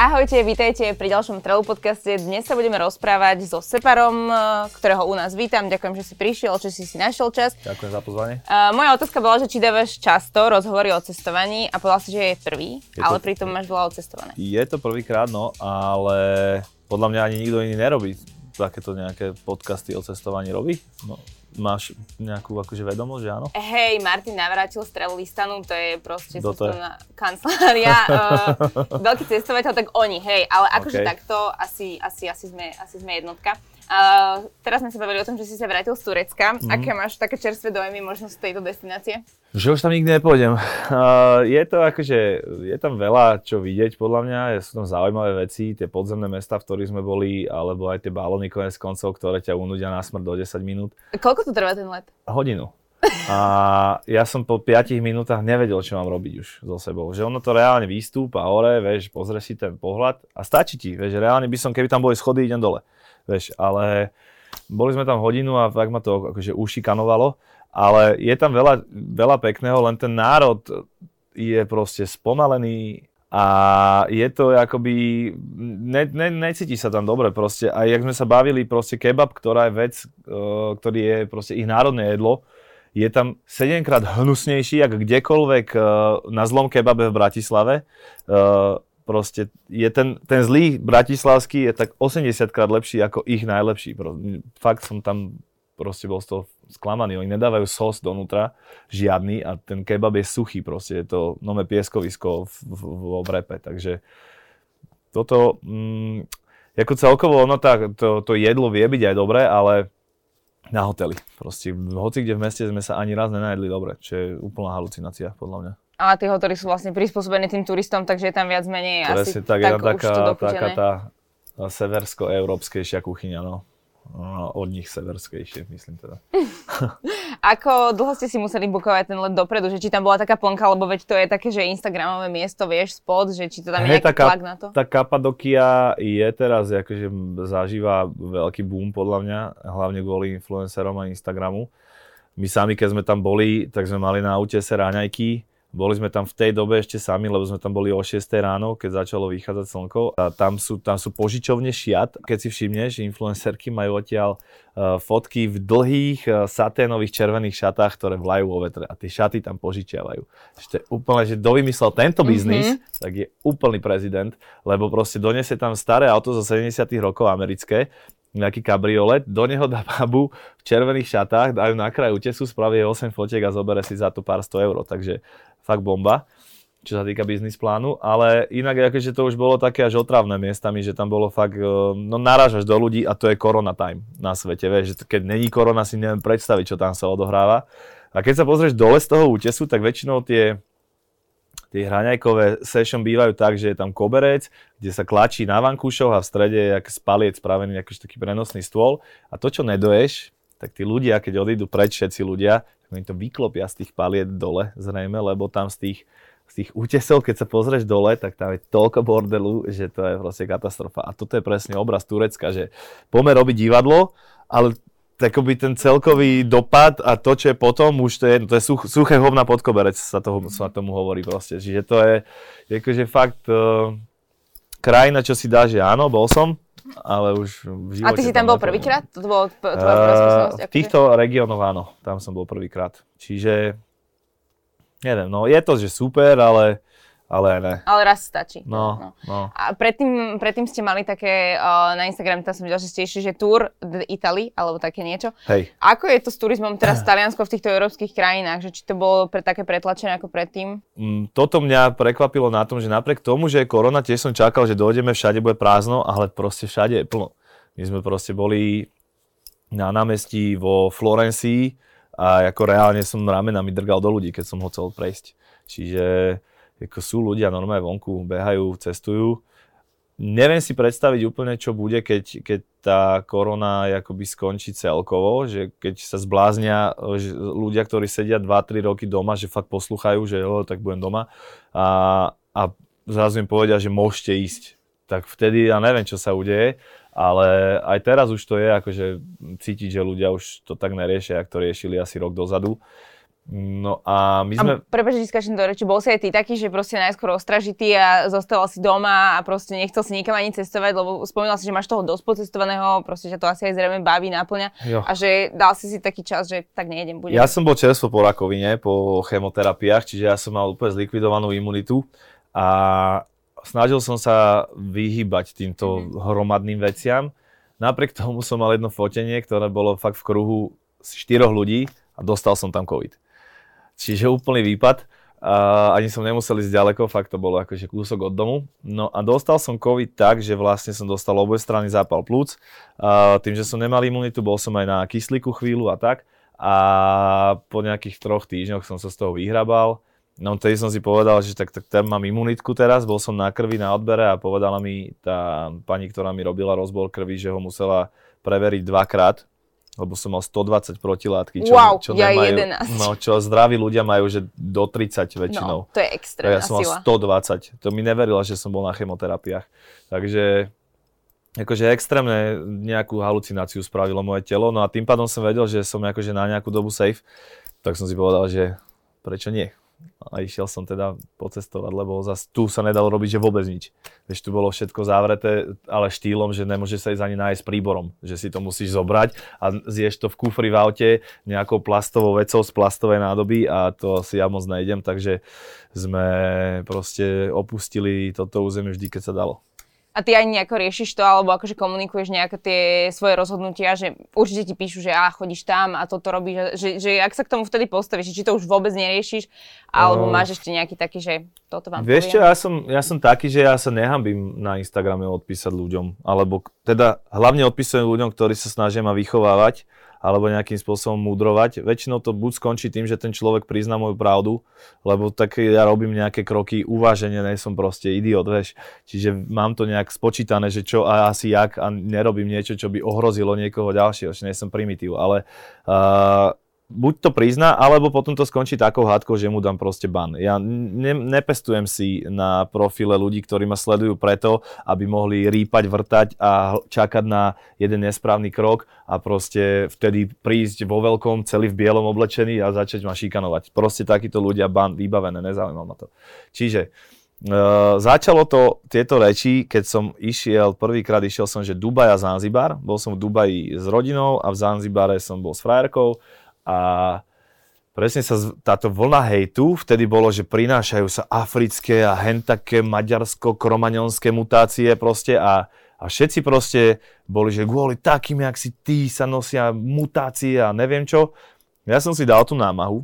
Ahojte, vítajte pri ďalšom Travel podcaste. Dnes sa budeme rozprávať so Separom, ktorého u nás vítam. Ďakujem, že si prišiel, že si si našiel čas. Ďakujem za pozvanie. Uh, moja otázka bola, že či dávaš často rozhovory o cestovaní a povedal si, že je prvý, je ale to... pritom máš veľa odcestované. Je to prvýkrát, no, ale podľa mňa ani nikto iný nerobí takéto nejaké podcasty o cestovaní robí. No, máš nejakú akože vedomosť, že áno? Hej, Martin Navrátil z Travelistanu, to je proste cestovná kancelária. uh, veľký cestovateľ, tak oni, hej, ale akože okay. takto asi, asi, asi, sme, asi sme jednotka. Uh, teraz sme sa bavili o tom, že si sa vrátil z Turecka. Mm. Aké máš také čerstvé dojmy možno z tejto destinácie? Že už tam nikdy nepôjdem. Uh, je to akože, je tam veľa čo vidieť podľa mňa, sú tam zaujímavé veci, tie podzemné mesta, v ktorých sme boli, alebo aj tie balóny konec koncov, ktoré ťa unudia na smrť do 10 minút. Koľko to trvá ten let? Hodinu. A ja som po 5 minútach nevedel, čo mám robiť už so sebou. Že ono to reálne vystúpa hore, vieš, pozrieš si ten pohľad a stačí ti, vieš, reálne by som, keby tam boli schody, idem dole vieš, ale boli sme tam hodinu a tak ma to akože ušikanovalo, ale je tam veľa, veľa pekného, len ten národ je proste spomalený a je to akoby, ne, ne, necíti sa tam dobre proste. A jak sme sa bavili, proste kebab, ktorá je vec, uh, ktorý je proste ich národné jedlo, je tam 7 krát hnusnejší, ako kdekoľvek uh, na zlom kebabe v Bratislave. Proste je ten, ten zlý bratislavský je tak 80 krát lepší ako ich najlepší. Fakt som tam proste bol z toho sklamaný. Oni nedávajú sos donútra, žiadny a ten kebab je suchý proste. Je to nové pieskovisko v, v, v brepe. Takže toto, mm, ako celkovo ono tak, to, to jedlo vie byť aj dobré, ale na hoteli. Proste hoci kde v meste sme sa ani raz nenajedli dobre, čo je úplná halucinácia podľa mňa. Ale tie hotely sú vlastne prispôsobené tým turistom, takže je tam viac menej Presne, asi tak, tak, taká, taká tá seversko-európskejšia kuchyňa, no. no. Od nich severskejšie, myslím teda. Ako dlho ste si museli bukovať ten let dopredu, že či tam bola taká plnka, lebo veď to je také, že Instagramové miesto, vieš, spod, že či to tam je nejaký tá, tlak na to? Tá Kapadokia je teraz, akože zažíva veľký boom podľa mňa, hlavne kvôli influencerom a Instagramu. My sami, keď sme tam boli, tak sme mali na aute sa ráňajky, boli sme tam v tej dobe ešte sami, lebo sme tam boli o 6 ráno, keď začalo vychádzať slnko. A tam sú, tam sú požičovne šiat. Keď si všimneš, influencerky majú odtiaľ uh, fotky v dlhých uh, saténových červených šatách, ktoré vlajú vo vetre. A tie šaty tam požičiavajú. Ešte úplne, že kto vymyslel tento biznis, mm-hmm. tak je úplný prezident, lebo proste donesie tam staré auto zo 70 rokov americké, nejaký kabriolet, do neho dá babu v červených šatách, dajú na kraj útesu, spraví 8 fotiek a zobere si za to pár 100 eur. Takže fakt bomba, čo sa týka biznis plánu, ale inak akože to už bolo také až otravné miestami, že tam bolo fakt, e, no narážaš do ľudí a to je korona time na svete, vieš, že keď není korona si neviem predstaviť, čo tam sa odohráva. A keď sa pozrieš dole z toho útesu, tak väčšinou tie, tie hraňajkové session bývajú tak, že je tam koberec, kde sa klačí na vankúšoch a v strede je jak spaliec spravený akože taký prenosný stôl a to, čo nedoješ, tak tí ľudia, keď odídu preč všetci ľudia, oni to vyklopia z tých paliet dole zrejme, lebo tam z tých, z tých útesov, keď sa pozrieš dole, tak tam je toľko bordelu, že to je proste katastrofa. A toto je presne obraz Turecka, že pomer robiť divadlo, ale takoby ten celkový dopad a to, čo je potom, už to je, to je such, suché hovna pod koberec, sa, toho, sa tomu hovorí proste. Čiže to je, akože fakt uh, krajina, čo si dá, že áno, bol som, ale už v. A ty si tam bol prvýkrát? To bolo tvoja prvá skúsenosť? Uh, v týchto regiónoch áno, tam som bol prvýkrát. Čiže, neviem, no je to, že super, ale ale ne. Ale raz stačí. No, no. no. A predtým, predtým ste mali také, uh, na Instagram tam som videl, že ste išli, že Tour Italy, alebo také niečo. Hej. Ako je to s turizmom teraz v Taliansko v týchto európskych krajinách? Že či to bolo pre, také pretlačené ako predtým? Mm, toto mňa prekvapilo na tom, že napriek tomu, že je korona, tiež som čakal, že dojdeme, všade bude prázdno, ale proste všade je plno. My sme proste boli na námestí vo Florencii a ako reálne som ramenami drgal do ľudí, keď som ho chcel prejsť. Čiže ako sú ľudia normálne vonku, behajú, cestujú. Neviem si predstaviť úplne, čo bude, keď, keď tá korona akoby skončí celkovo, že keď sa zbláznia že ľudia, ktorí sedia 2-3 roky doma, že fakt posluchajú, že jo, tak budem doma a, a zrazu im povedia, že môžete ísť. Tak vtedy ja neviem, čo sa udeje, ale aj teraz už to je, akože cítiť, že ľudia už to tak neriešia, ako to riešili asi rok dozadu No a my sme... A prepáč, že skáčem do reči, bol si aj ty taký, že proste najskôr ostražitý a zostal si doma a proste nechcel si nikam ani cestovať, lebo spomínal si, že máš toho dosť pocestovaného, proste, že to asi aj zrejme baví, náplňa jo. a že dal si si taký čas, že tak nejdem, budem. Ja som bol čerstvo po rakovine, po chemoterapiách, čiže ja som mal úplne zlikvidovanú imunitu a snažil som sa vyhybať týmto mm-hmm. hromadným veciam. Napriek tomu som mal jedno fotenie, ktoré bolo fakt v kruhu štyroch ľudí a dostal som tam COVID. Čiže úplný výpad. A ani som nemusel ísť ďaleko, fakt to bolo akože kúsok od domu. No a dostal som COVID tak, že vlastne som dostal strany zápal plúc. A tým, že som nemal imunitu, bol som aj na kyslíku chvíľu a tak. A po nejakých troch týždňoch som sa z toho vyhrabal. No tedy som si povedal, že tak, tak, tak mám imunitku teraz, bol som na krvi na odbere a povedala mi tá pani, ktorá mi robila rozbor krvi, že ho musela preveriť dvakrát, lebo som mal 120 protilátky, čo, wow, čo ja nemajú, 11. No, čo zdraví ľudia majú, že do 30 väčšinou. No, to je extrémna Ja som mal 120. To mi neverila, že som bol na chemoterapiách. Takže akože extrémne nejakú halucináciu spravilo moje telo, no a tým pádom som vedel, že som akože na nejakú dobu safe, tak som si povedal, že prečo nie a išiel som teda pocestovať, lebo zase tu sa nedalo robiť, že vôbec nič. Vieš, tu bolo všetko zavreté, ale štýlom, že nemôže sa ísť ani nájsť príborom, že si to musíš zobrať a zješ to v kufri v aute nejakou plastovou vecou z plastovej nádoby a to si ja moc nejdem, takže sme proste opustili toto územie vždy, keď sa dalo. A ty aj nejako riešiš to, alebo akože komunikuješ nejaké tie svoje rozhodnutia, že určite ti píšu, že a chodíš tam a toto robíš, že, že ak sa k tomu vtedy postavíš, či to už vôbec neriešiš, alebo uh, máš ešte nejaký taký, že toto vám Vieš čo, ja som, ja som taký, že ja sa nehambím na Instagrame odpísať ľuďom, alebo teda hlavne odpísujem ľuďom, ktorí sa snažia ma vychovávať, alebo nejakým spôsobom mudrovať. Väčšinou to buď skončí tým, že ten človek prizná moju pravdu, lebo tak ja robím nejaké kroky uváženie, nie som proste idiot, vieš. Čiže mám to nejak spočítané, že čo a asi jak a nerobím niečo, čo by ohrozilo niekoho ďalšieho, že nie som primitív, ale uh, buď to prizná, alebo potom to skončí takou hádkou, že mu dám proste ban. Ja ne, nepestujem si na profile ľudí, ktorí ma sledujú preto, aby mohli rýpať, vrtať a čakať na jeden nesprávny krok a proste vtedy prísť vo veľkom, celý v bielom oblečení a začať ma šikanovať. Proste takíto ľudia ban, vybavené, nezaujíma ma to. Čiže Uh, začalo to, tieto reči, keď som išiel, prvýkrát išiel som, že Dubaj a Zanzibar. Bol som v Dubaji s rodinou a v Zanzibare som bol s frajerkou a presne sa táto vlna hejtu, vtedy bolo, že prinášajú sa africké a hentaké maďarsko-kromaňonské mutácie proste a, a všetci proste boli, že kvôli takým, jak si ty, sa nosia mutácie a neviem čo. Ja som si dal tú námahu,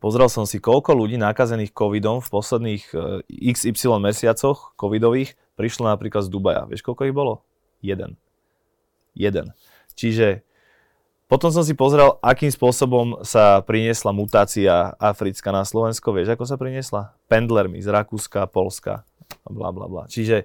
pozrel som si, koľko ľudí nakazených covidom v posledných eh, XY mesiacoch covidových prišlo napríklad z Dubaja. Vieš, koľko ich bolo? Jeden. Jeden. Čiže potom som si pozrel, akým spôsobom sa priniesla mutácia africká na Slovensko. Vieš, ako sa priniesla? Pendlermi z Rakúska, Polska, bla bla bla. Čiže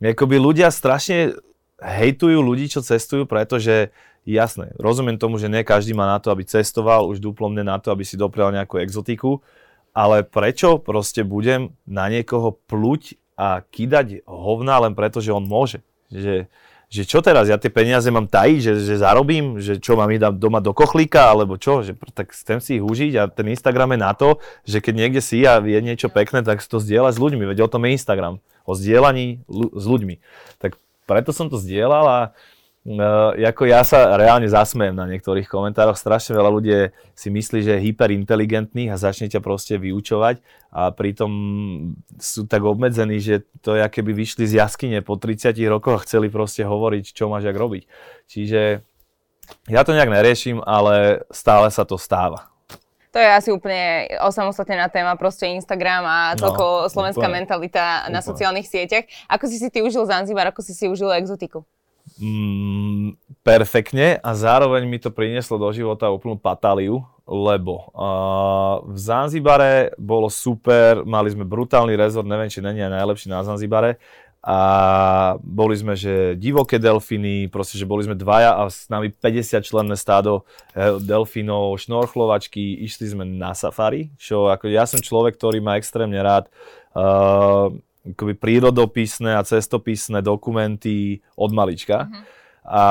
akoby ľudia strašne hejtujú ľudí, čo cestujú, pretože jasné, rozumiem tomu, že nie každý má na to, aby cestoval, už duplomne na to, aby si doprial nejakú exotiku, ale prečo proste budem na niekoho pluť a kidať hovna len preto, že on môže? Že, že čo teraz, ja tie peniaze mám tajiť, že, že zarobím, že čo mám ich dať doma do kochlíka, alebo čo, že tak chcem si ich užiť a ten Instagram je na to, že keď niekde si a je niečo pekné, tak si to zdieľa s ľuďmi, veď o tom je Instagram, o zdieľaní s ľuďmi. Tak preto som to zdieľal a Uh, ako ja sa reálne zasmejem na niektorých komentároch. Strašne veľa ľudí si myslí, že je hyperinteligentný a začne ťa proste vyučovať a pritom sú tak obmedzení, že to je, keby vyšli z jaskyne po 30 rokoch a chceli proste hovoriť, čo máš jak robiť. Čiže ja to nejak neriešim, ale stále sa to stáva. To je asi úplne osamostatnená téma, proste Instagram a no, celkovo no, slovenská úplne, mentalita na úplne. sociálnych sieťach. Ako si si ty užil Zanzibar, ako si si užil exotiku? Mm, perfektne a zároveň mi to prinieslo do života úplnú patáliu, lebo uh, v Zanzibare bolo super, mali sme brutálny rezort, neviem, či není aj najlepší na Zanzibare, a boli sme, že divoké delfíny, proste, že boli sme dvaja a s nami 50 členné stádo eh, delfínov, šnorchlovačky, išli sme na safari, čo ako ja som človek, ktorý má extrémne rád uh, akoby prírodopisné a cestopisné dokumenty od malička. Uh-huh. A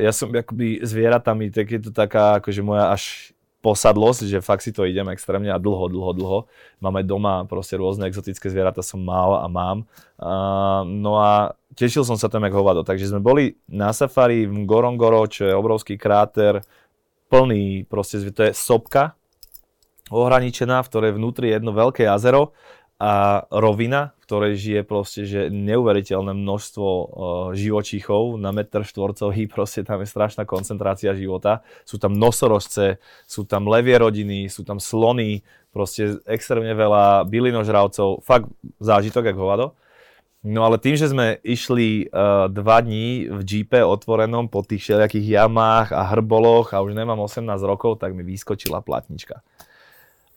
ja som akoby zvieratami, tak je to taká akože moja až posadlosť, že fakt si to idem extrémne a dlho, dlho, dlho. Máme doma proste rôzne exotické zvieratá som mal a mám. Uh, no a tešil som sa tam jak hovado. Takže sme boli na safari v Gorongoro, čo je obrovský kráter, plný, proste to je sopka, ohraničená, v ktorej vnútri je jedno veľké jazero a rovina, v ktorej žije proste, že neuveriteľné množstvo uh, živočíchov na metr štvorcový, proste tam je strašná koncentrácia života. Sú tam nosorožce, sú tam levie rodiny, sú tam slony, proste extrémne veľa bylinožravcov, fakt zážitok, jak hovado. No ale tým, že sme išli uh, dva dní v jeepe otvorenom po tých všelijakých jamách a hrboloch a už nemám 18 rokov, tak mi vyskočila platnička.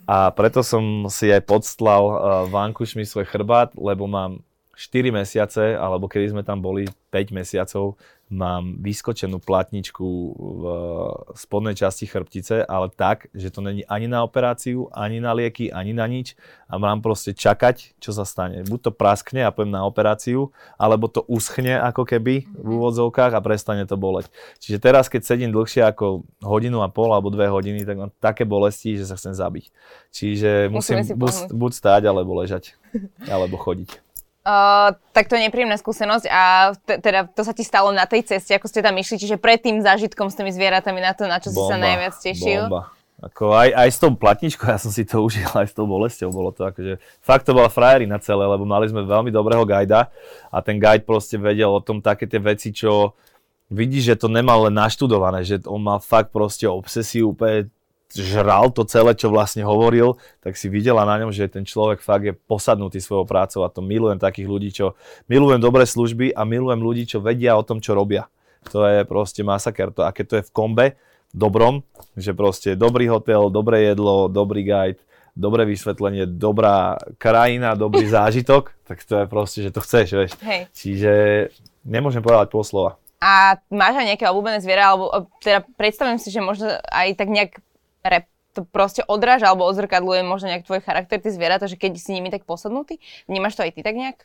A preto som si aj podstlal uh, vankušmi svoj chrbát, lebo mám 4 mesiace, alebo kedy sme tam boli 5 mesiacov, mám vyskočenú platničku v spodnej časti chrbtice, ale tak, že to není ani na operáciu, ani na lieky, ani na nič a mám proste čakať, čo sa stane. Buď to praskne a poviem na operáciu, alebo to uschne ako keby v mhm. úvodzovkách a prestane to boleť. Čiže teraz, keď sedím dlhšie ako hodinu a pol alebo dve hodiny, tak mám také bolesti, že sa chcem zabiť. Čiže musím buď, buď stáť, alebo ležať, alebo chodiť. Uh, tak to je nepríjemná skúsenosť a t- teda to sa ti stalo na tej ceste, ako ste tam išli, čiže pred tým zážitkom s tými zvieratami na to, na čo bomba, si sa najviac tešil. Bomba. Ako aj, aj s tou platničkou, ja som si to užil, aj s tou bolesťou bolo to akože, fakt to bola frajerina celé, lebo mali sme veľmi dobrého gajda a ten guide proste vedel o tom také tie veci, čo vidíš, že to nemal len naštudované, že on mal fakt proste obsesiu úplne žral to celé, čo vlastne hovoril, tak si videla na ňom, že ten človek fakt je posadnutý svojou prácou a to milujem takých ľudí, čo milujem dobré služby a milujem ľudí, čo vedia o tom, čo robia. To je proste masaker. To, a keď to je v kombe, dobrom, že proste dobrý hotel, dobré jedlo, dobrý guide, dobré vysvetlenie, dobrá krajina, dobrý zážitok, tak to je proste, že to chceš, vieš. Hej. Čiže nemôžem povedať pol slova. A máš aj nejaké obľúbené zviera, alebo teda predstavím si, že možno aj tak nejak rep, to proste odráža alebo odzrkadluje možno nejak tvoj charakter, ty zvieratá, že keď si nimi tak posadnutý, vnímaš to aj ty tak nejak?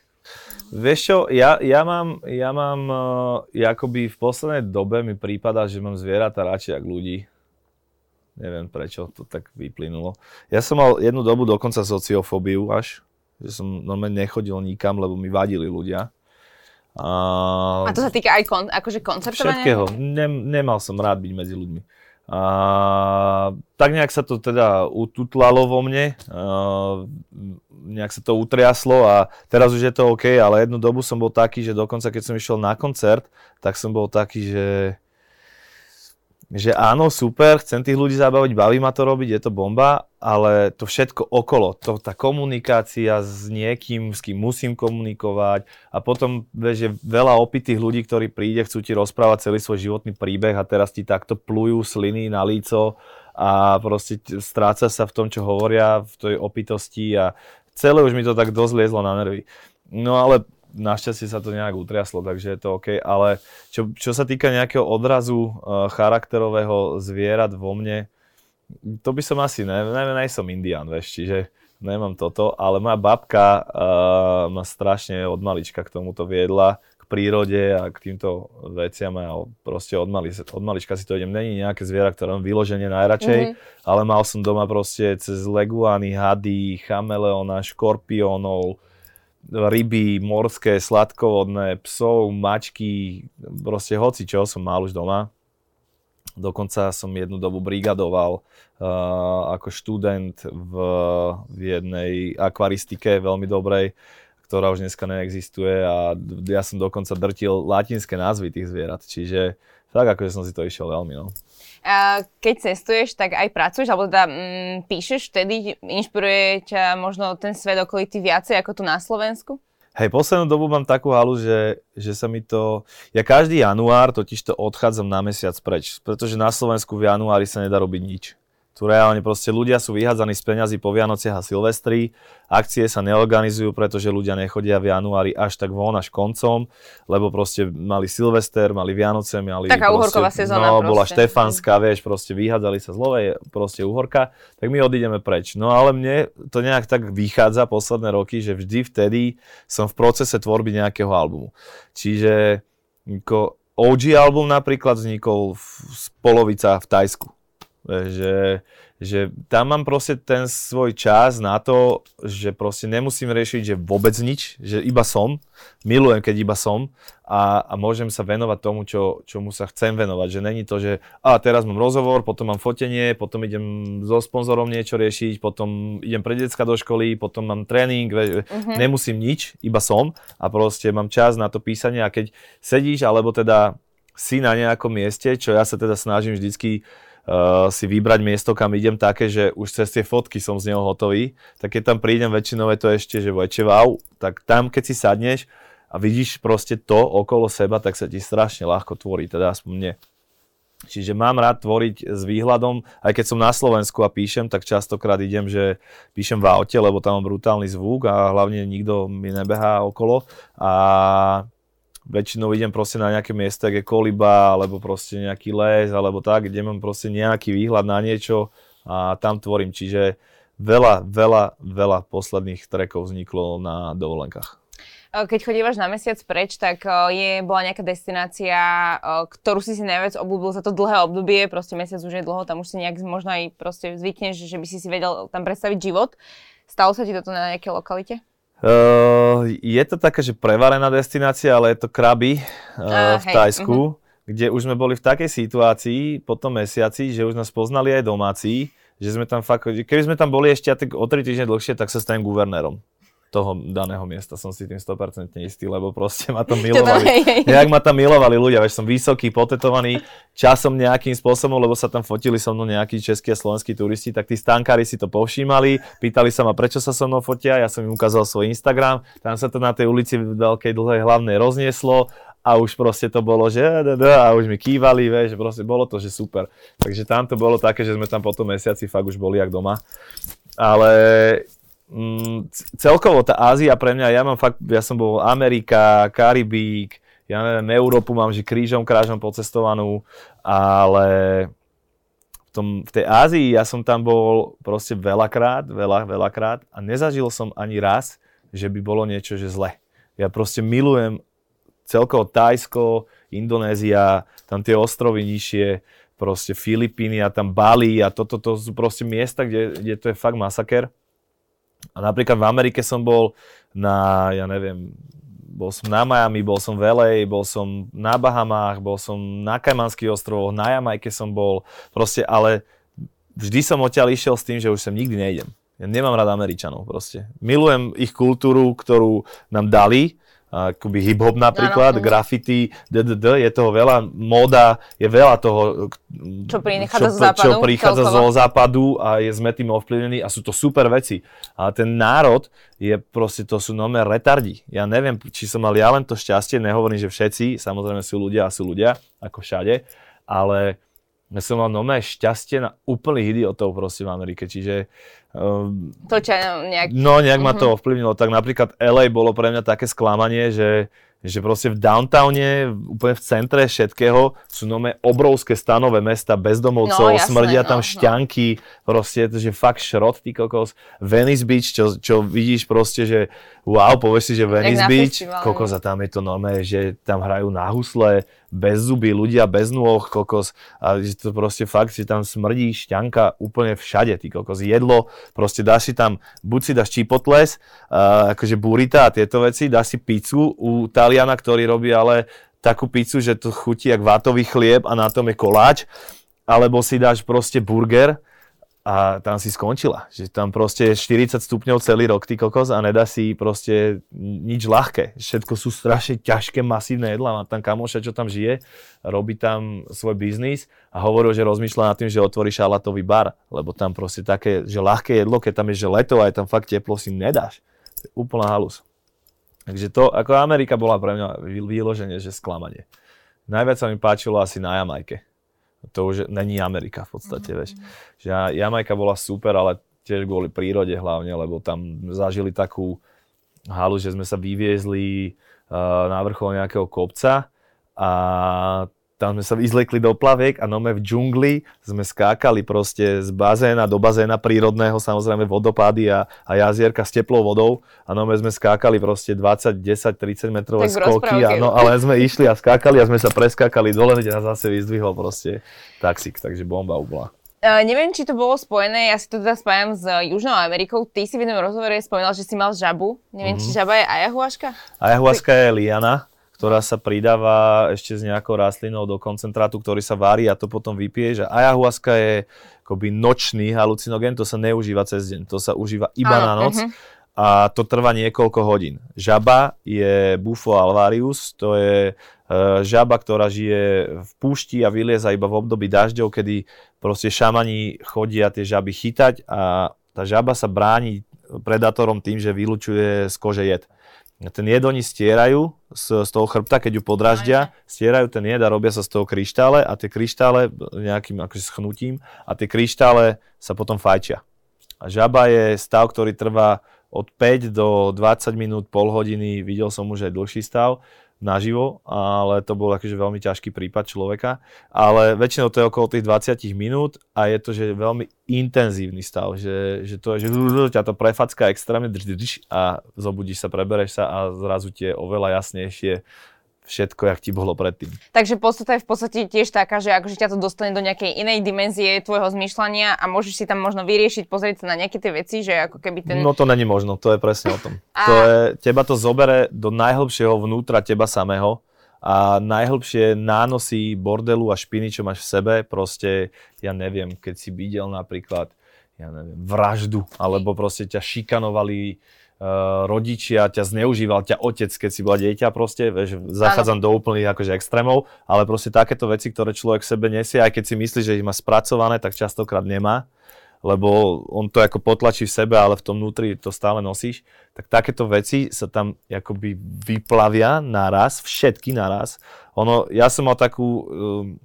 Vieš čo, ja, ja mám, ja mám uh, akoby v poslednej dobe mi prípada, že mám zvieratá radšej ako ľudí. Neviem prečo to tak vyplynulo. Ja som mal jednu dobu dokonca sociofóbiu až, že som normálne nechodil nikam, lebo mi vadili ľudia. A, a to sa týka aj kon, akože konceptovania? Všetkého. Nem, nemal som rád byť medzi ľuďmi. A tak nejak sa to teda ututlalo vo mne, a nejak sa to utriaslo a teraz už je to OK, ale jednu dobu som bol taký, že dokonca keď som išiel na koncert, tak som bol taký, že že áno, super, chcem tých ľudí zabaviť, baví ma to robiť, je to bomba, ale to všetko okolo, to, tá komunikácia s niekým, s kým musím komunikovať a potom, vieš, že veľa opitých ľudí, ktorí príde, chcú ti rozprávať celý svoj životný príbeh a teraz ti takto plujú sliny na líco a proste stráca sa v tom, čo hovoria, v tej opitosti a celé už mi to tak dosť liezlo na nervy. No ale našťastie sa to nejak utriaslo, takže je to OK. Ale čo, čo sa týka nejakého odrazu uh, charakterového zvierat vo mne, to by som asi, ne, ne, ne som indián, vieš, čiže nemám toto, ale moja babka uh, ma strašne od malička k tomuto viedla, k prírode a k týmto veciam a proste od, mali, od malička si to idem. Není nejaké zviera, ktoré mám vyloženie najradšej, mm-hmm. ale mal som doma proste cez leguány, hady, chameleona, škorpiónov, ryby, morské, sladkovodné, psov, mačky, proste hoci čo som mal už doma. Dokonca som jednu dobu brigadoval uh, ako študent v, v jednej akvaristike veľmi dobrej, ktorá už dneska neexistuje a ja som dokonca drtil latinské názvy tých zvierat, čiže tak akože som si to išiel veľmi. No. A keď cestuješ, tak aj pracuješ, alebo teda mm, píšeš, vtedy inšpiruje ťa možno ten svet okolitý viacej ako tu na Slovensku? Hej, poslednú dobu mám takú halu, že, že sa mi to... Ja každý január totiž to odchádzam na mesiac preč, pretože na Slovensku v januári sa nedá robiť nič tu reálne proste ľudia sú vyhádzaní z peňazí po Vianociach a Silvestri, akcie sa neorganizujú, pretože ľudia nechodia v januári až tak von, až koncom, lebo proste mali Silvester, mali Vianoce, mali... Taká uhorková sezóna No, proste. bola Štefanská, vieš, proste vyhádzali sa zlové, proste uhorka, tak my odídeme preč. No ale mne to nejak tak vychádza posledné roky, že vždy vtedy som v procese tvorby nejakého albumu. Čiže OG album napríklad vznikol v, z polovica v Tajsku že, že tam mám proste ten svoj čas na to, že proste nemusím riešiť, že vôbec nič, že iba som, milujem, keď iba som. A, a môžem sa venovať tomu, čo, čomu sa chcem venovať, že není to, že a teraz mám rozhovor, potom mám fotenie, potom idem so sponzorom niečo riešiť, potom idem pre decka do školy, potom mám tréning, uh-huh. nemusím nič, iba som. A proste mám čas na to písanie. A keď sedíš, alebo teda si na nejakom mieste, čo ja sa teda snažím vždycky uh, si vybrať miesto, kam idem také, že už cez tie fotky som z neho hotový, tak keď tam prídem väčšinou je to ešte, že väčšie wow, tak tam keď si sadneš a vidíš proste to okolo seba, tak sa ti strašne ľahko tvorí, teda aspoň mne. Čiže mám rád tvoriť s výhľadom, aj keď som na Slovensku a píšem, tak častokrát idem, že píšem v aute, lebo tam mám brutálny zvuk a hlavne nikto mi nebehá okolo. A väčšinou idem proste na nejaké miesto, ako je koliba, alebo proste nejaký les, alebo tak, kde mám proste nejaký výhľad na niečo a tam tvorím. Čiže veľa, veľa, veľa posledných trekov vzniklo na dovolenkách. Keď chodívaš na mesiac preč, tak je, bola nejaká destinácia, ktorú si si najviac obľúbil za to dlhé obdobie, proste mesiac už je dlho, tam už si nejak možno aj proste zvykneš, že by si si vedel tam predstaviť život. Stalo sa ti toto na nejakej lokalite? Uh, je to taká, že prevarená destinácia, ale je to Krabi uh, uh, v Tajsku, uh-huh. kde už sme boli v takej situácii po tom mesiaci, že už nás poznali aj domáci, že sme tam fakt, keby sme tam boli ešte tak o 3 týždne dlhšie, tak sa stanem guvernérom toho daného miesta, som si tým 100% istý, lebo proste ma tam milovali. Nejak ma tam milovali ľudia, veď som vysoký, potetovaný, časom nejakým spôsobom, lebo sa tam fotili so mnou nejakí českí a slovenskí turisti, tak tí stánkári si to povšímali, pýtali sa ma, prečo sa so mnou fotia, ja som im ukázal svoj Instagram, tam sa to na tej ulici v veľkej dlhej hlavnej roznieslo a už proste to bolo, že a už mi kývali, vieš, proste bolo to, že super. Takže tam to bolo také, že sme tam po tom mesiaci fakt už boli jak doma. Ale mm, celkovo tá Ázia pre mňa, ja mám fakt, ja som bol Amerika, Karibík, ja neviem, Európu mám, že krížom, krážom pocestovanú, ale v, tom, v tej Ázii ja som tam bol proste veľakrát, veľa, veľakrát a nezažil som ani raz, že by bolo niečo, že zle. Ja proste milujem celkovo Tajsko, Indonézia, tam tie ostrovy nižšie, proste Filipíny a tam Bali a toto to, sú proste miesta, kde, kde to je fakt masaker. A napríklad v Amerike som bol na, ja neviem, bol som na Miami, bol som v LA, bol som na Bahamách, bol som na Kajmanských ostrovoch, na Jamajke som bol, proste, ale vždy som odtiaľ išiel s tým, že už sem nikdy nejdem. Ja nemám rád Američanov proste. Milujem ich kultúru, ktorú nám dali, akoby hip-hop napríklad, no, no, graffiti, ddd, je toho veľa, móda, je veľa toho, čo prichádza zo západu, čo prichádza zo západu a je, sme tým ovplyvnení a sú to super veci. Ale ten národ je proste, to sú nové retardi. Ja neviem, či som mal ja len to šťastie, nehovorím, že všetci, samozrejme sú ľudia a sú ľudia, ako všade, ale ja som mal nové šťastie na úplných idiotov proste v Amerike, čiže Um, to ťa nejak... No, nejak uh-huh. ma to mhm. ovplyvnilo. Tak napríklad LA bolo pre mňa také sklamanie, že, že proste v downtowne, úplne v centre všetkého sú nové obrovské stanové mesta bezdomovcov, no, jasné, smrdia tam no, šťanky, no. proste, že fakt šrot, ty kokos. Venice Beach, čo, čo vidíš proste, že wow, povieš si, že Venice Beach, kokos a tam je to normálne, že tam hrajú na husle, bez zuby, ľudia bez nôh, kokos. A že to proste fakt, že tam smrdí šťanka úplne všade, ty kokos. Jedlo, proste dáš si tam, buď si dáš čipotles, uh, akože burita a tieto veci, dáš si pizzu u Taliana, ktorý robí ale takú pizzu, že to chutí jak vátový chlieb a na tom je koláč, alebo si dáš proste burger, a tam si skončila. Že tam proste 40 stupňov celý rok, ty kokos, a nedá si proste nič ľahké. Všetko sú strašne ťažké, masívne jedlá. Mám tam kamoša, čo tam žije, robí tam svoj biznis a hovoril, že rozmýšľa nad tým, že otvorí šalatový bar, lebo tam proste také, že ľahké jedlo, keď tam je že leto a je tam fakt teplo, si nedáš. To je úplná halus. Takže to, ako Amerika bola pre mňa vyloženie, že sklamanie. Najviac sa mi páčilo asi na Jamajke to už není Amerika v podstate, mm-hmm. vieš. Že Jamajka bola super, ale tiež kvôli prírode hlavne, lebo tam zažili takú halu, že sme sa vyviezli uh, na vrchol nejakého kopca a tam sme sa izlekli do plaviek a nome v džungli sme skákali proste z bazéna do bazéna prírodného, samozrejme vodopády a, a jazierka s teplou vodou a nome sme skákali proste 20, 10, 30 metrové tak skoky, no, ale sme išli a skákali a sme sa preskákali dole, kde nás zase vyzdvihol proste taxík, takže bomba bola. Uh, neviem, či to bolo spojené, ja si to teda spájam s Južnou Amerikou. Ty si v jednom rozhovore spomínal, že si mal žabu. Neviem, mm-hmm. či mhm. žaba je ayahuasca? Ayahuasca je liana, ktorá sa pridáva ešte s nejakou rastlinou do koncentrátu, ktorý sa varí a to potom vypije. Že ayahuasca je akoby nočný halucinogén, to sa neužíva cez deň, to sa užíva iba Áno, na noc. Uh-huh. A to trvá niekoľko hodín. Žaba je Bufo alvarius, to je E, žaba, ktorá žije v púšti a vylieza iba v období dažďov, kedy proste šamani chodia tie žaby chytať a tá žaba sa bráni predátorom tým, že vylučuje z kože jed. Ten jed oni stierajú z, z toho chrbta, keď ju podráždia, stierajú ten jed a robia sa z toho kryštále a tie kryštále nejakým akože schnutím a tie kryštále sa potom fajčia. A žaba je stav, ktorý trvá od 5 do 20 minút, pol hodiny, videl som už aj dlhší stav naživo, ale to bol akože veľmi ťažký prípad človeka. Ale väčšinou to je okolo tých 20 minút a je to že veľmi intenzívny stav, že, že to je, že ťa to prefacká extrémne a zobudíš sa, prebereš sa a zrazu ti je oveľa jasnejšie všetko, jak ti bolo predtým. Takže podstata je v podstate tiež taká, že akože ťa to dostane do nejakej inej dimenzie tvojho zmýšľania a môžeš si tam možno vyriešiť, pozrieť sa na nejaké tie veci, že ako keby ten... No to není možno, to je presne o tom. A... To je, teba to zobere do najhlbšieho vnútra teba samého a najhlbšie nánosy bordelu a špiny, čo máš v sebe, proste, ja neviem, keď si videl napríklad, ja neviem, vraždu, alebo proste ťa šikanovali rodičia, ťa zneužíval, ťa otec, keď si bola dieťa proste, vieš, zachádzam ano. do úplných akože extrémov, ale proste takéto veci, ktoré človek sebe nesie, aj keď si myslí, že ich má spracované, tak častokrát nemá, lebo on to ako potlačí v sebe, ale v tom vnútri to stále nosíš, tak takéto veci sa tam akoby vyplavia naraz, všetky naraz. Ono, ja som mal takú, um,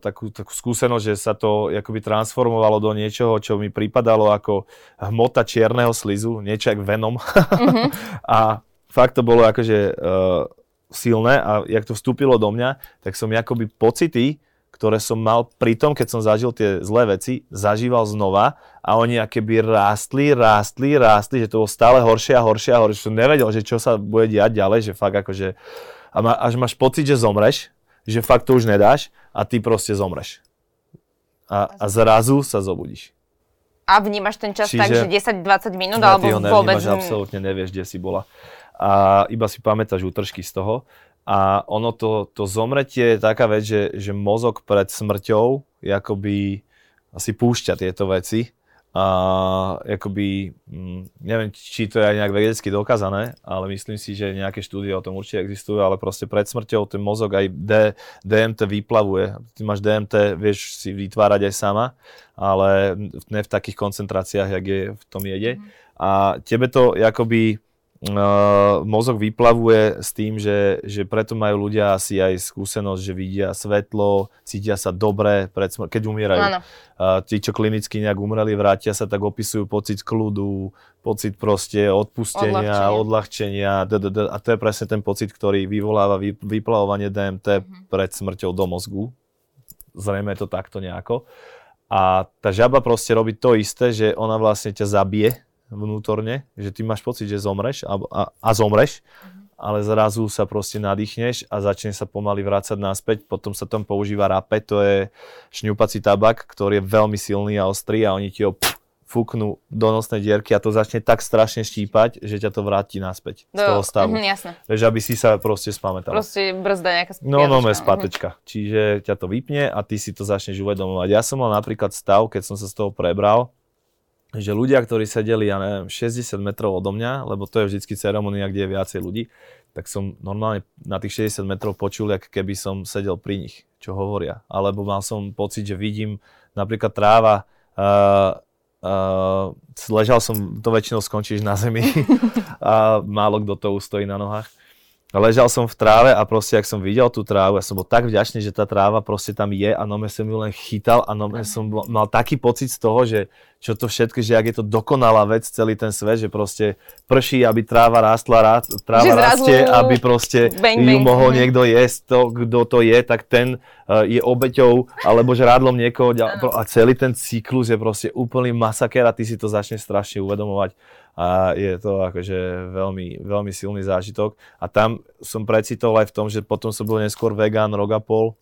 takú, takú skúsenosť, že sa to akoby transformovalo do niečoho, čo mi pripadalo ako hmota čierneho slizu, niečo ako Venom. Mm-hmm. a fakt to bolo akože uh, silné a jak to vstúpilo do mňa, tak som akoby pocity, ktoré som mal pri tom, keď som zažil tie zlé veci, zažíval znova a oni akéby rástli, rástli, rástli, že to bolo stále horšie a horšie a horšie. Som nevedel, že čo sa bude diať ďalej, že fakt akože a ma, až máš pocit, že zomreš, že fakt to už nedáš a ty proste zomreš. A, a zrazu sa zobudíš. A vnímaš ten čas Čiže tak, že 10-20 minút, alebo ho vôbec... absolútne nevieš, kde si bola. A iba si pamätáš útržky z toho. A ono to, to zomretie je taká vec, že, že mozog pred smrťou akoby asi púšťa tieto veci a akoby, mm, neviem, či to je aj nejak vedecky dokázané, ale myslím si, že nejaké štúdie o tom určite existujú, ale proste pred smrťou ten mozog aj D, DMT vyplavuje. Ty máš DMT, vieš si vytvárať aj sama, ale ne v takých koncentráciách, jak je v tom jede. Mm. A tebe to akoby mozog vyplavuje s tým, že, že preto majú ľudia asi aj skúsenosť, že vidia svetlo, cítia sa dobre, pred smr- keď umierajú. Uh, tí, čo klinicky nejak umreli, vrátia sa, tak opisujú pocit kľudu, pocit proste odpustenia, odľahčenia, odľahčenia a to je presne ten pocit, ktorý vyvoláva vy, vyplavovanie DMT mm-hmm. pred smrťou do mozgu. Zrejme je to takto nejako. A tá žaba proste robí to isté, že ona vlastne ťa zabije, vnútorne, že ty máš pocit, že zomreš a, a, a zomreš, mm-hmm. ale zrazu sa proste nadýchneš a začne sa pomaly vrácať naspäť. Potom sa tam používa rape, to je šňupací tabak, ktorý je veľmi silný a ostrý a oni ti ho pff, fúknú do nosnej dierky a to začne tak strašne štípať, že ťa to vráti naspäť z toho stavu. Mm, jasné. Vieš, aby si sa proste spamätal. Proste brzda nejaká spiatočka. No, no, spatečka. Mm. Čiže ťa to vypne a ty si to začneš uvedomovať. Ja som mal napríklad stav, keď som sa z toho prebral, že ľudia, ktorí sedeli, ja neviem, 60 metrov odo mňa, lebo to je vždycky ceremonia, kde je viacej ľudí, tak som normálne na tých 60 metrov počul, ako keby som sedel pri nich, čo hovoria. Alebo mal som pocit, že vidím napríklad tráva, uh, uh, ležal som, to väčšinou skončíš na zemi a málo kto to ustojí na nohách ležal som v tráve a proste, ak som videl tú trávu, ja som bol tak vďačný, že tá tráva proste tam je a nome som ju len chytal a nome som bol, mal taký pocit z toho, že čo to všetko, že ak je to dokonalá vec, celý ten svet, že proste prší, aby tráva rástla, tráva že rastie, aby proste bang, ju bang. mohol niekto jesť, to, kto to je, tak ten uh, je obeťou alebo žrádlom niekoho a celý ten cyklus je proste úplný masaker a ty si to začneš strašne uvedomovať a je to akože veľmi, veľmi silný zážitok. A tam som precitol aj v tom, že potom som bol neskôr vegán, rok a pol,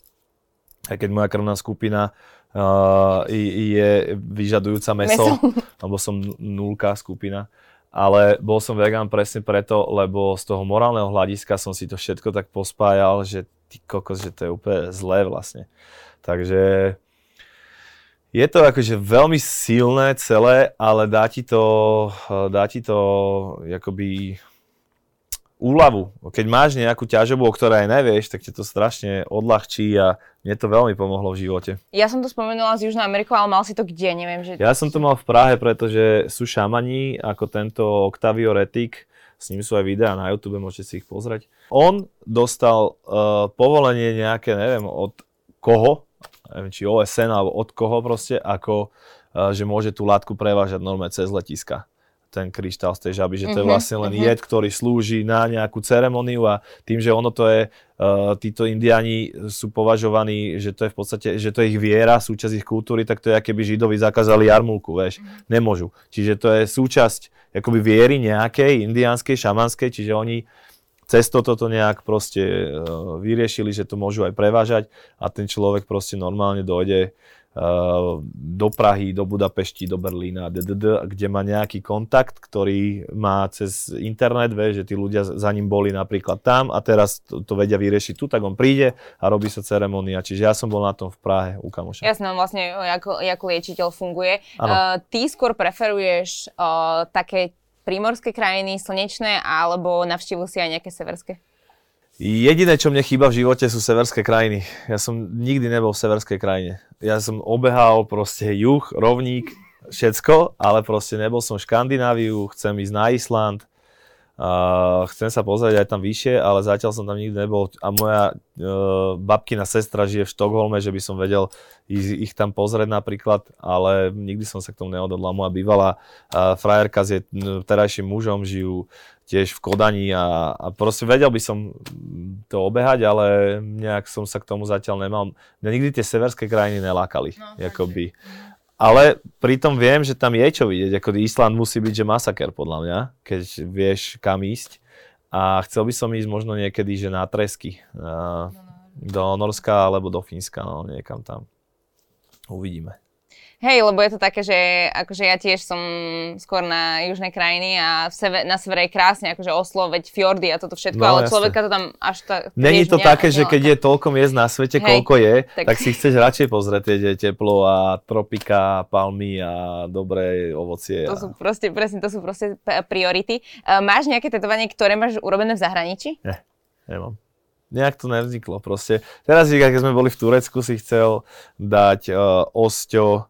aj keď moja krvná skupina uh, je vyžadujúca meso, meso. lebo som nulka skupina. Ale bol som vegan presne preto, lebo z toho morálneho hľadiska som si to všetko tak pospájal, že ty kokos, že to je úplne zlé vlastne. Takže je to akože veľmi silné celé, ale dá ti to, dá ti to akoby úľavu. Keď máš nejakú ťažobu, o ktorej nevieš, tak ti to strašne odľahčí a mne to veľmi pomohlo v živote. Ja som to spomenula z Južnej Ameriky, ale mal si to kde? Neviem, že... Ja som to mal v Prahe, pretože sú šamani, ako tento Octavio Retik, s ním sú aj videá na YouTube, môžete si ich pozrieť. On dostal uh, povolenie nejaké, neviem od koho, neviem, či OSN alebo od koho proste, ako uh, že môže tú látku prevážať normálne cez letiska ten kryštál z tej žaby, že to je mhm, vlastne len mhm. jed, ktorý slúži na nejakú ceremoniu a tým, že ono to je, uh, títo indiani sú považovaní, že to je v podstate, že to je ich viera, súčasť ich kultúry, tak to je, keby Židovi zakázali jarmulku, vieš, mm-hmm. nemôžu. Čiže to je súčasť akoby viery nejakej, indiánskej, šamanskej, čiže oni cez toto to nejak proste uh, vyriešili, že to môžu aj prevážať a ten človek proste normálne dojde do Prahy, do Budapešti, do Berlína, ddd, kde má nejaký kontakt, ktorý má cez internet, vie, že tí ľudia za ním boli napríklad tam a teraz to, to vedia vyriešiť tu, tak on príde a robí sa ceremonia. Čiže ja som bol na tom v Prahe u kamoša. Jasné, vlastne ako, ako liečiteľ funguje. Uh, ty skôr preferuješ uh, také prímorské krajiny, slnečné, alebo navštívil si aj nejaké severské? Jediné, čo mne chýba v živote, sú severské krajiny. Ja som nikdy nebol v severskej krajine. Ja som obehal proste juh, rovník, všetko, ale proste nebol som v Škandináviu, chcem ísť na Island, Uh, chcem sa pozrieť aj tam vyššie, ale zatiaľ som tam nikdy nebol a moja uh, babkina sestra žije v Štokholme, že by som vedel ich, ich tam pozrieť napríklad, ale nikdy som sa k tomu neodhodla. Moja bývalá uh, frajerka s jej terajším mužom žijú tiež v Kodani a, a proste vedel by som to obehať, ale nejak som sa k tomu zatiaľ nemal. Mňa nikdy tie severské krajiny nelákali. No, akoby. Ale pritom viem, že tam je čo vidieť. Ako Island musí byť, že masaker podľa mňa, keď vieš kam ísť. A chcel by som ísť možno niekedy, že na tresky. Uh, do Norska alebo do Fínska, no niekam tam. Uvidíme. Hej, lebo je to také, že akože ja tiež som skôr na južnej krajiny a v seve, na severe je krásne, akože Oslo, veď fjordy a toto všetko, no, ale jasne. človeka to tam až tak... Není to také, že keď je toľko miest na svete, Hej, koľko je, tak... tak si chceš radšej pozrieť, je teplo a tropika, palmy a dobré ovocie. To a... sú proste, presne, to sú proste priority. Uh, máš nejaké tetovanie, ktoré máš urobené v zahraničí? Nie, nemám nejak to nevzniklo proste. Teraz, keď sme boli v Turecku, si chcel dať uh, osťo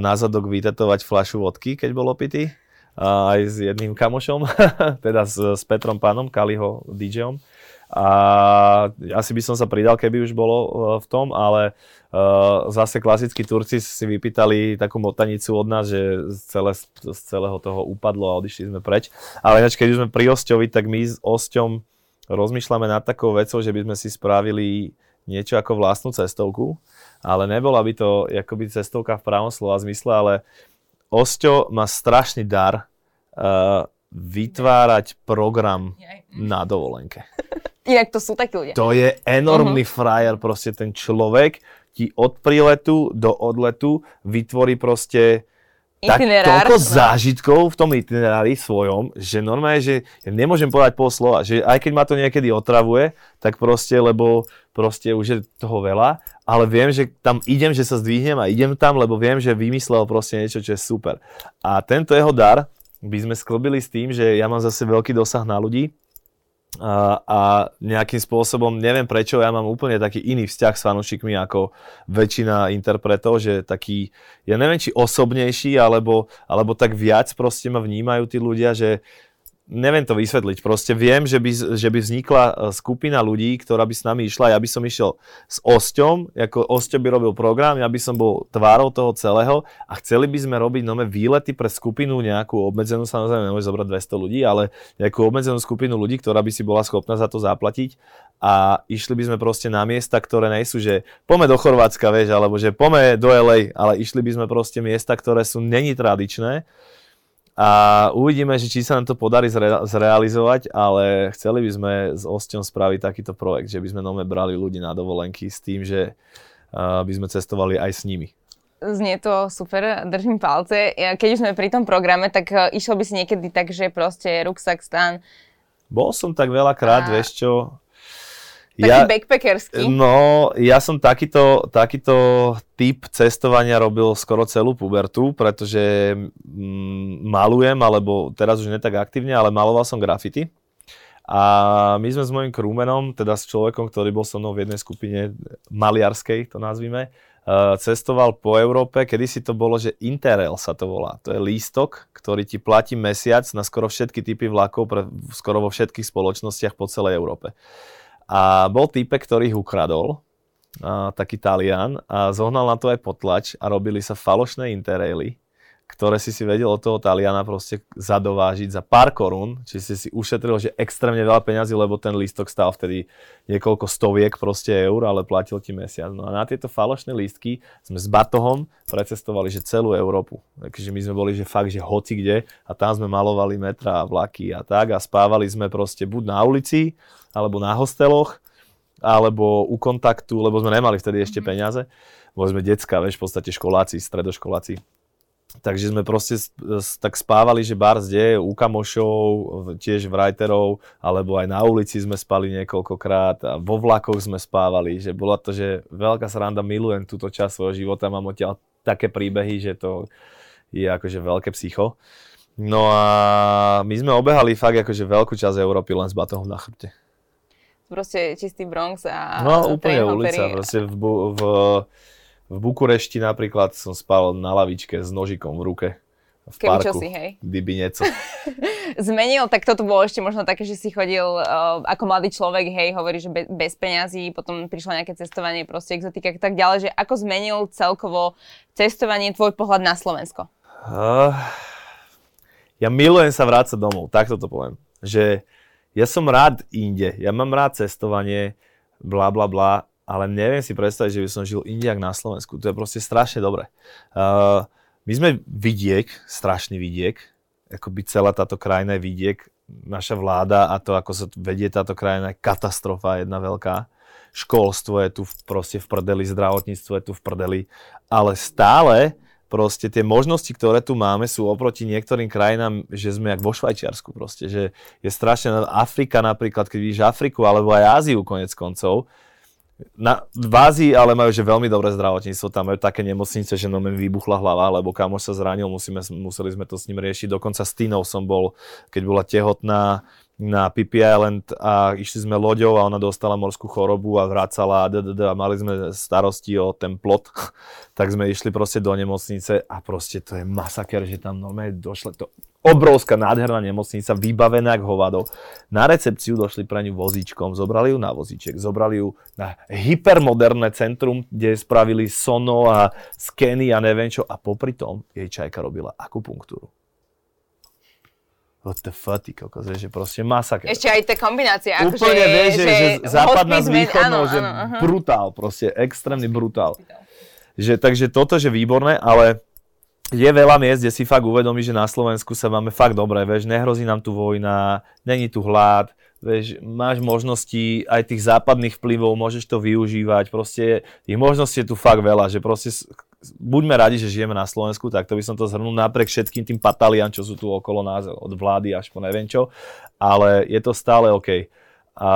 na zadok vytetovať fľašu vodky, keď bol opitý. Aj s jedným kamošom, teda s, s Petrom Pánom, Kaliho DJom. A asi by som sa pridal, keby už bolo uh, v tom, ale uh, zase klasickí Turci si vypýtali takú motanicu od nás, že z, celé, z celého toho upadlo a odišli sme preč. Ale keď už sme pri Osťovi, tak my s Osťom rozmýšľame nad takou vecou, že by sme si spravili niečo ako vlastnú cestovku ale nebola by to akoby cestovka v pravom slova zmysle, ale Osťo má strašný dar uh, vytvárať program na dovolenke. Inak to sú takí ľudia. To je enormný uh-huh. frajer, proste ten človek ti od príletu do odletu vytvorí proste tak toľko no. zážitkov v tom itinerári svojom, že normálne, že ja nemôžem povedať pol slova, že aj keď ma to niekedy otravuje, tak proste, lebo proste už je toho veľa, ale viem, že tam idem, že sa zdvihnem a idem tam, lebo viem, že vymyslel proste niečo, čo je super. A tento jeho dar by sme sklbili s tým, že ja mám zase veľký dosah na ľudí, a, a nejakým spôsobom, neviem prečo, ja mám úplne taký iný vzťah s fanúšikmi ako väčšina interpretov, že taký, ja neviem či osobnejší, alebo, alebo tak viac proste ma vnímajú tí ľudia, že neviem to vysvetliť. Proste viem, že by, že by vznikla e, skupina ľudí, ktorá by s nami išla. Ja by som išiel s Osťom, ako Osťo by robil program, ja by som bol tvárou toho celého a chceli by sme robiť nové výlety pre skupinu nejakú obmedzenú, samozrejme nemôže zobrať 200 ľudí, ale nejakú obmedzenú skupinu ľudí, ktorá by si bola schopná za to zaplatiť a išli by sme proste na miesta, ktoré nie sú, že pome do Chorvátska, vieš, alebo že pome do LA, ale išli by sme proste miesta, ktoré sú není tradičné a uvidíme, že či sa nám to podarí zre- zrealizovať, ale chceli by sme s Osťom spraviť takýto projekt, že by sme nome brali ľudí na dovolenky s tým, že aby sme cestovali aj s nimi. Znie to super, držím palce. Keď už sme pri tom programe, tak uh, išlo by si niekedy tak, že proste ruksak stan. Bol som tak veľakrát, a... vieš čo, taký ja, backpackerský? No, ja som takýto, takýto typ cestovania robil skoro celú pubertu, pretože mm, malujem, alebo teraz už netak aktívne, ale maloval som grafity. A my sme s mojim krúmenom, teda s človekom, ktorý bol so mnou v jednej skupine maliarskej, to nazvime, uh, cestoval po Európe. Kedy si to bolo, že Interrail sa to volá. To je lístok, ktorý ti platí mesiac na skoro všetky typy vlakov pre, skoro vo všetkých spoločnostiach po celej Európe. A bol týpek, ktorý ich ukradol, a, taký Talian, a zohnal na to aj potlač a robili sa falošné interraily ktoré si si vedel od toho Taliana proste zadovážiť za pár korún, či si si ušetril, že extrémne veľa peňazí, lebo ten lístok stál vtedy niekoľko stoviek proste eur, ale platil ti mesiac. No a na tieto falošné lístky sme s batohom precestovali, že celú Európu. Takže my sme boli, že fakt, že hoci kde a tam sme malovali metra a vlaky a tak a spávali sme proste buď na ulici, alebo na hosteloch, alebo u kontaktu, lebo sme nemali vtedy ešte mhm. peniaze. Boli sme decka, vieš, v podstate školáci, stredoškoláci Takže sme proste tak spávali, že bar zde u kamošov, tiež writerov, alebo aj na ulici sme spali niekoľkokrát a vo vlakoch sme spávali, že bola to, že veľká sranda, milujem túto časť svojho života, mám odtiaľ také príbehy, že to je akože veľké psycho. No a my sme obehali fakt akože veľkú časť Európy len s batohom na chrbte. Proste čistý Bronx a... No úplne ulica, proste v, v v Bukurešti napríklad som spal na lavičke s nožikom v ruke. V Keby parku, si, hej. Kdyby niečo. Zmenil, tak toto bolo ešte možno také, že si chodil uh, ako mladý človek, hej, hovorí, že be, bez peňazí, potom prišlo nejaké cestovanie, proste exotika tak ďalej, že ako zmenil celkovo cestovanie tvoj pohľad na Slovensko? Uh, ja milujem sa vrácať domov, takto to poviem. Že ja som rád inde, ja mám rád cestovanie, bla bla bla, ale neviem si predstaviť, že by som žil indiak na Slovensku. To je proste strašne dobré. Uh, my sme vidiek, strašný vidiek, by celá táto krajina je vidiek, naša vláda a to, ako sa vedie táto krajina, je katastrofa jedna veľká. Školstvo je tu proste v prdeli, zdravotníctvo je tu v prdeli, ale stále proste tie možnosti, ktoré tu máme, sú oproti niektorým krajinám, že sme jak vo Švajčiarsku proste, že je strašne Afrika napríklad, keď vidíš Afriku alebo aj Áziu konec koncov, na, v Ázii ale majú že veľmi dobré zdravotníctvo, tam majú také nemocnice, že no mi vybuchla hlava, lebo kamoš sa zranil, musíme, museli sme to s ním riešiť. Dokonca s Tinou som bol, keď bola tehotná na Pipi Island a išli sme loďou a ona dostala morskú chorobu a vracala a, a mali sme starosti o ten plot, tak sme išli proste do nemocnice a proste to je masaker, že tam normálne došle to obrovská nádherná nemocnica, vybavená ako hovado. Na recepciu došli pre ňu vozíčkom, zobrali ju na vozíček, zobrali ju na hypermoderné centrum, kde spravili sono a skeny a neviem čo. A popri tom jej čajka robila akupunktúru. What the fuck, ty kokos, že proste masaker. Ešte aj tá kombinácia. Úplne, že, vieš, že, že, že západná s východnou, že áno, brutál, proste extrémny brutál. Že, takže toto, že výborné, ale je veľa miest, kde si fakt uvedomí, že na Slovensku sa máme fakt dobre, vieš, nehrozí nám tu vojna, není tu hlad, vieš, máš možnosti aj tých západných vplyvov, môžeš to využívať, proste tých možností je tu fakt veľa, že proste buďme radi, že žijeme na Slovensku, tak to by som to zhrnul napriek všetkým tým patalian, čo sú tu okolo nás, od vlády až po neviem čo, ale je to stále OK. A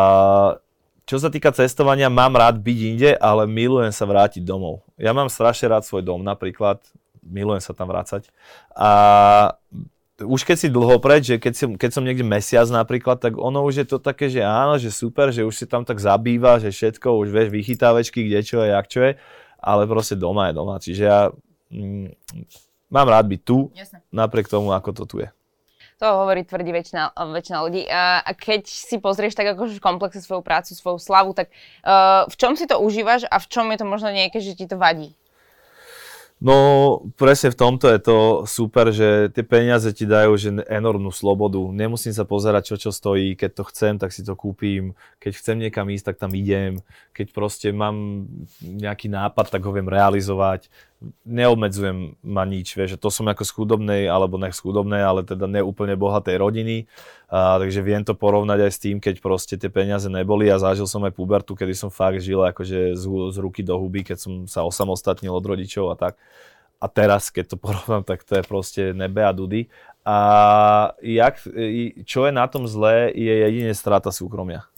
čo sa týka cestovania, mám rád byť inde, ale milujem sa vrátiť domov. Ja mám strašne rád svoj dom, napríklad milujem sa tam vrácať. A už keď si dlho preč, že keď, si, keď som niekde mesiac napríklad, tak ono už je to také, že áno, že super, že už si tam tak zabýva, že všetko, už vieš, vychytávečky, kde čo je, jak čo je, ale proste doma je doma. Čiže ja mm, mám rád byť tu, Jasne. napriek tomu, ako to tu je. To hovorí, tvrdí väčšina, väčšina ľudí. A keď si pozrieš tak akože v komplexe svoju prácu, svoju slavu, tak uh, v čom si to užívaš a v čom je to možno nejaké, že ti to vadí? No presne v tomto je to super, že tie peniaze ti dajú že enormnú slobodu. Nemusím sa pozerať, čo čo stojí. Keď to chcem, tak si to kúpim. Keď chcem niekam ísť, tak tam idem. Keď proste mám nejaký nápad, tak ho viem realizovať. neobmedzujem ma nič, vieš, že to som ako z chudobnej, alebo nech z chudobnej, ale teda neúplne bohatej rodiny, a, takže viem to porovnať aj s tým, keď proste tie peniaze neboli a zažil som aj pubertu, kedy som fakt žil akože z, z ruky do huby, keď som sa osamostatnil od rodičov a tak. A teraz, keď to porovnám, tak to je proste nebe a dudy. A jak, čo je na tom zlé, je jedine strata súkromia.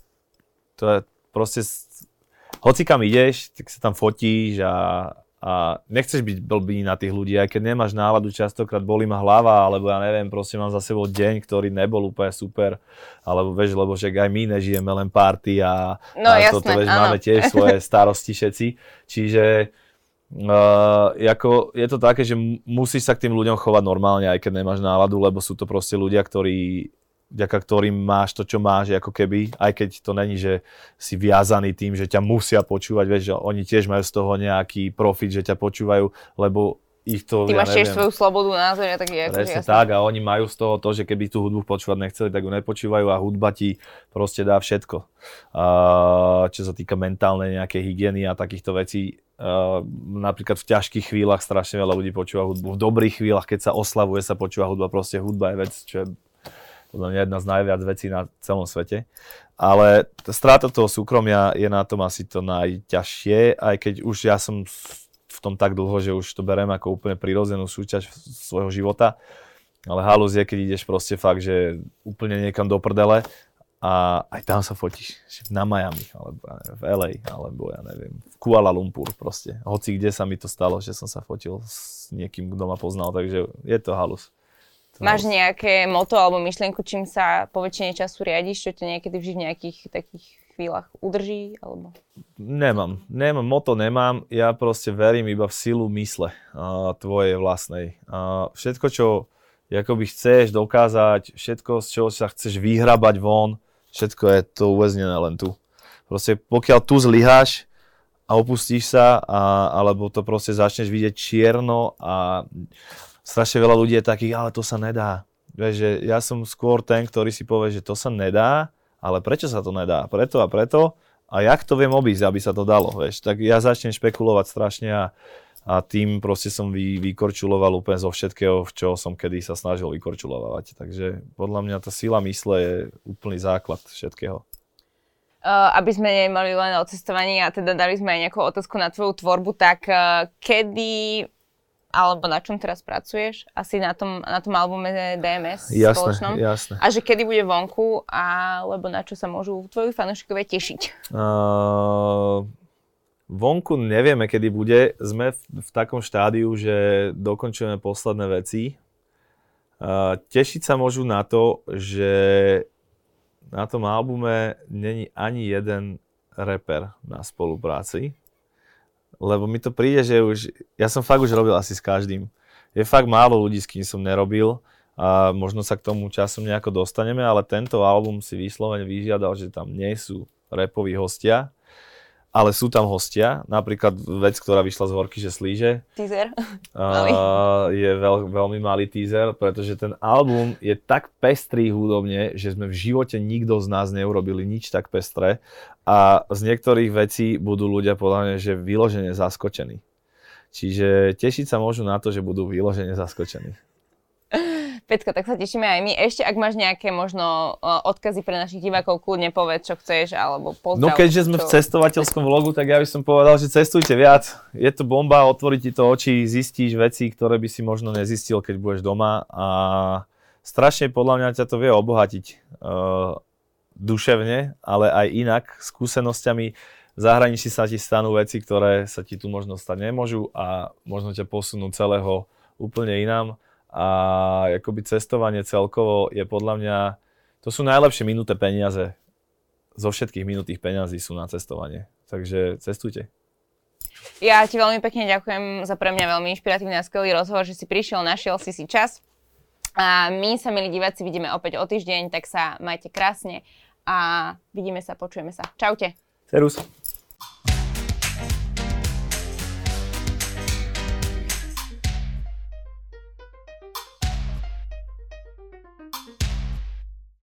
To je proste, hoci kam ideš, tak sa tam fotíš a, a nechceš byť blbý na tých ľudí, aj keď nemáš náladu, častokrát bolí ma hlava, alebo ja neviem, proste mám za sebou deň, ktorý nebol úplne super, alebo vieš, lebo však aj my nežijeme len party a, no, a jasné, toto, vieš, máme tiež svoje starosti všetci, čiže Uh, ako, je to také, že musíš sa k tým ľuďom chovať normálne, aj keď nemáš náladu, lebo sú to proste ľudia, ktorí vďaka ktorým máš to, čo máš, ako keby, aj keď to není, že si viazaný tým, že ťa musia počúvať, vieš, že oni tiež majú z toho nejaký profit, že ťa počúvajú, lebo ich to, Ty ja máš tiež svoju slobodu názoru, tak je Presne tak a oni majú z toho to, že keby tú hudbu počúvať nechceli, tak ju nepočúvajú a hudba ti proste dá všetko. Uh, čo sa týka mentálnej nejakej hygieny a takýchto vecí, Uh, napríklad v ťažkých chvíľach strašne veľa ľudí počúva hudbu. V dobrých chvíľach, keď sa oslavuje, sa počúva hudba. Proste hudba je vec, čo je podľa mňa jedna z najviac vecí na celom svete. Ale stráta toho súkromia je na tom asi to najťažšie, aj keď už ja som tom tak dlho, že už to berem ako úplne prirodzenú súčasť svojho života. Ale halus je, keď ideš proste fakt, že úplne niekam do prdele a aj tam sa fotíš na Miami, alebo v LA, alebo ja neviem, v Kuala Lumpur proste. Hoci kde sa mi to stalo, že som sa fotil s niekým, kto ma poznal, takže je to halus. To Máš nejaké moto alebo myšlienku, čím sa po väčšine času riadiš, čo ťa niekedy vždy v nejakých takých chvíľach udrží? Alebo... Nemám, nemám, moto nemám, ja proste verím iba v silu mysle uh, tvojej vlastnej. Uh, všetko, čo akoby chceš dokázať, všetko, z čoho sa chceš vyhrabať von, všetko je to uväznené len tu. Proste pokiaľ tu zlyháš a opustíš sa, a, alebo to proste začneš vidieť čierno a strašne veľa ľudí je takých, ale to sa nedá. Vieš, ja som skôr ten, ktorý si povie, že to sa nedá, ale prečo sa to nedá? Preto a preto. A jak to viem obísť, aby sa to dalo, vieš? Tak ja začnem špekulovať strašne a, a tým proste som vy, vykorčuloval úplne zo všetkého, v čo som kedy sa snažil vykorčulovať. Takže podľa mňa tá sila mysle je úplný základ všetkého. Aby sme nemali len o cestovaní a teda dali sme aj nejakú otázku na tvoju tvorbu, tak kedy alebo na čom teraz pracuješ? Asi na tom, na tom albume DMS jasné, spoločnom. Jasné. A že kedy bude vonku, alebo na čo sa môžu tvoji fanúšikovia tešiť? Uh, Vonku nevieme, kedy bude. Sme v, v takom štádiu, že dokončujeme posledné veci. Uh, tešiť sa môžu na to, že na tom albume není ani jeden reper na spolupráci. Lebo mi to príde, že už, ja som fakt už robil asi s každým. Je fakt málo ľudí, s kým som nerobil a možno sa k tomu časom nejako dostaneme, ale tento album si vyslovene vyžiadal, že tam nie sú repoví hostia, ale sú tam hostia. Napríklad vec, ktorá vyšla z horky, že slíže. Teaser. Uh, je veľ, veľmi malý teaser, pretože ten album je tak pestrý hudobne, že sme v živote nikto z nás neurobili nič tak pestré a z niektorých vecí budú ľudia podľa mňa, že vyložene zaskočení. Čiže tešiť sa môžu na to, že budú vyložene zaskočení. Petka, tak sa tešíme aj my. Ešte, ak máš nejaké možno odkazy pre našich divákov, kľudne povedz, čo chceš, alebo pozdrav. No keďže sme čo... v cestovateľskom vlogu, tak ja by som povedal, že cestujte viac. Je to bomba, otvorí ti to oči, zistíš veci, ktoré by si možno nezistil, keď budeš doma a strašne podľa mňa ťa to vie obohatiť uh, duševne, ale aj inak, skúsenosťami. Zahraničí sa ti stanú veci, ktoré sa ti tu možno stať nemôžu a možno ťa posunú celého úplne inám a akoby cestovanie celkovo je podľa mňa, to sú najlepšie minuté peniaze. Zo všetkých minutých peňazí sú na cestovanie. Takže cestujte. Ja ti veľmi pekne ďakujem za pre mňa veľmi inšpiratívny a skvelý rozhovor, že si prišiel, našiel si si čas. A my sa, milí diváci, vidíme opäť o týždeň, tak sa majte krásne a vidíme sa, počujeme sa. Čaute. Serus.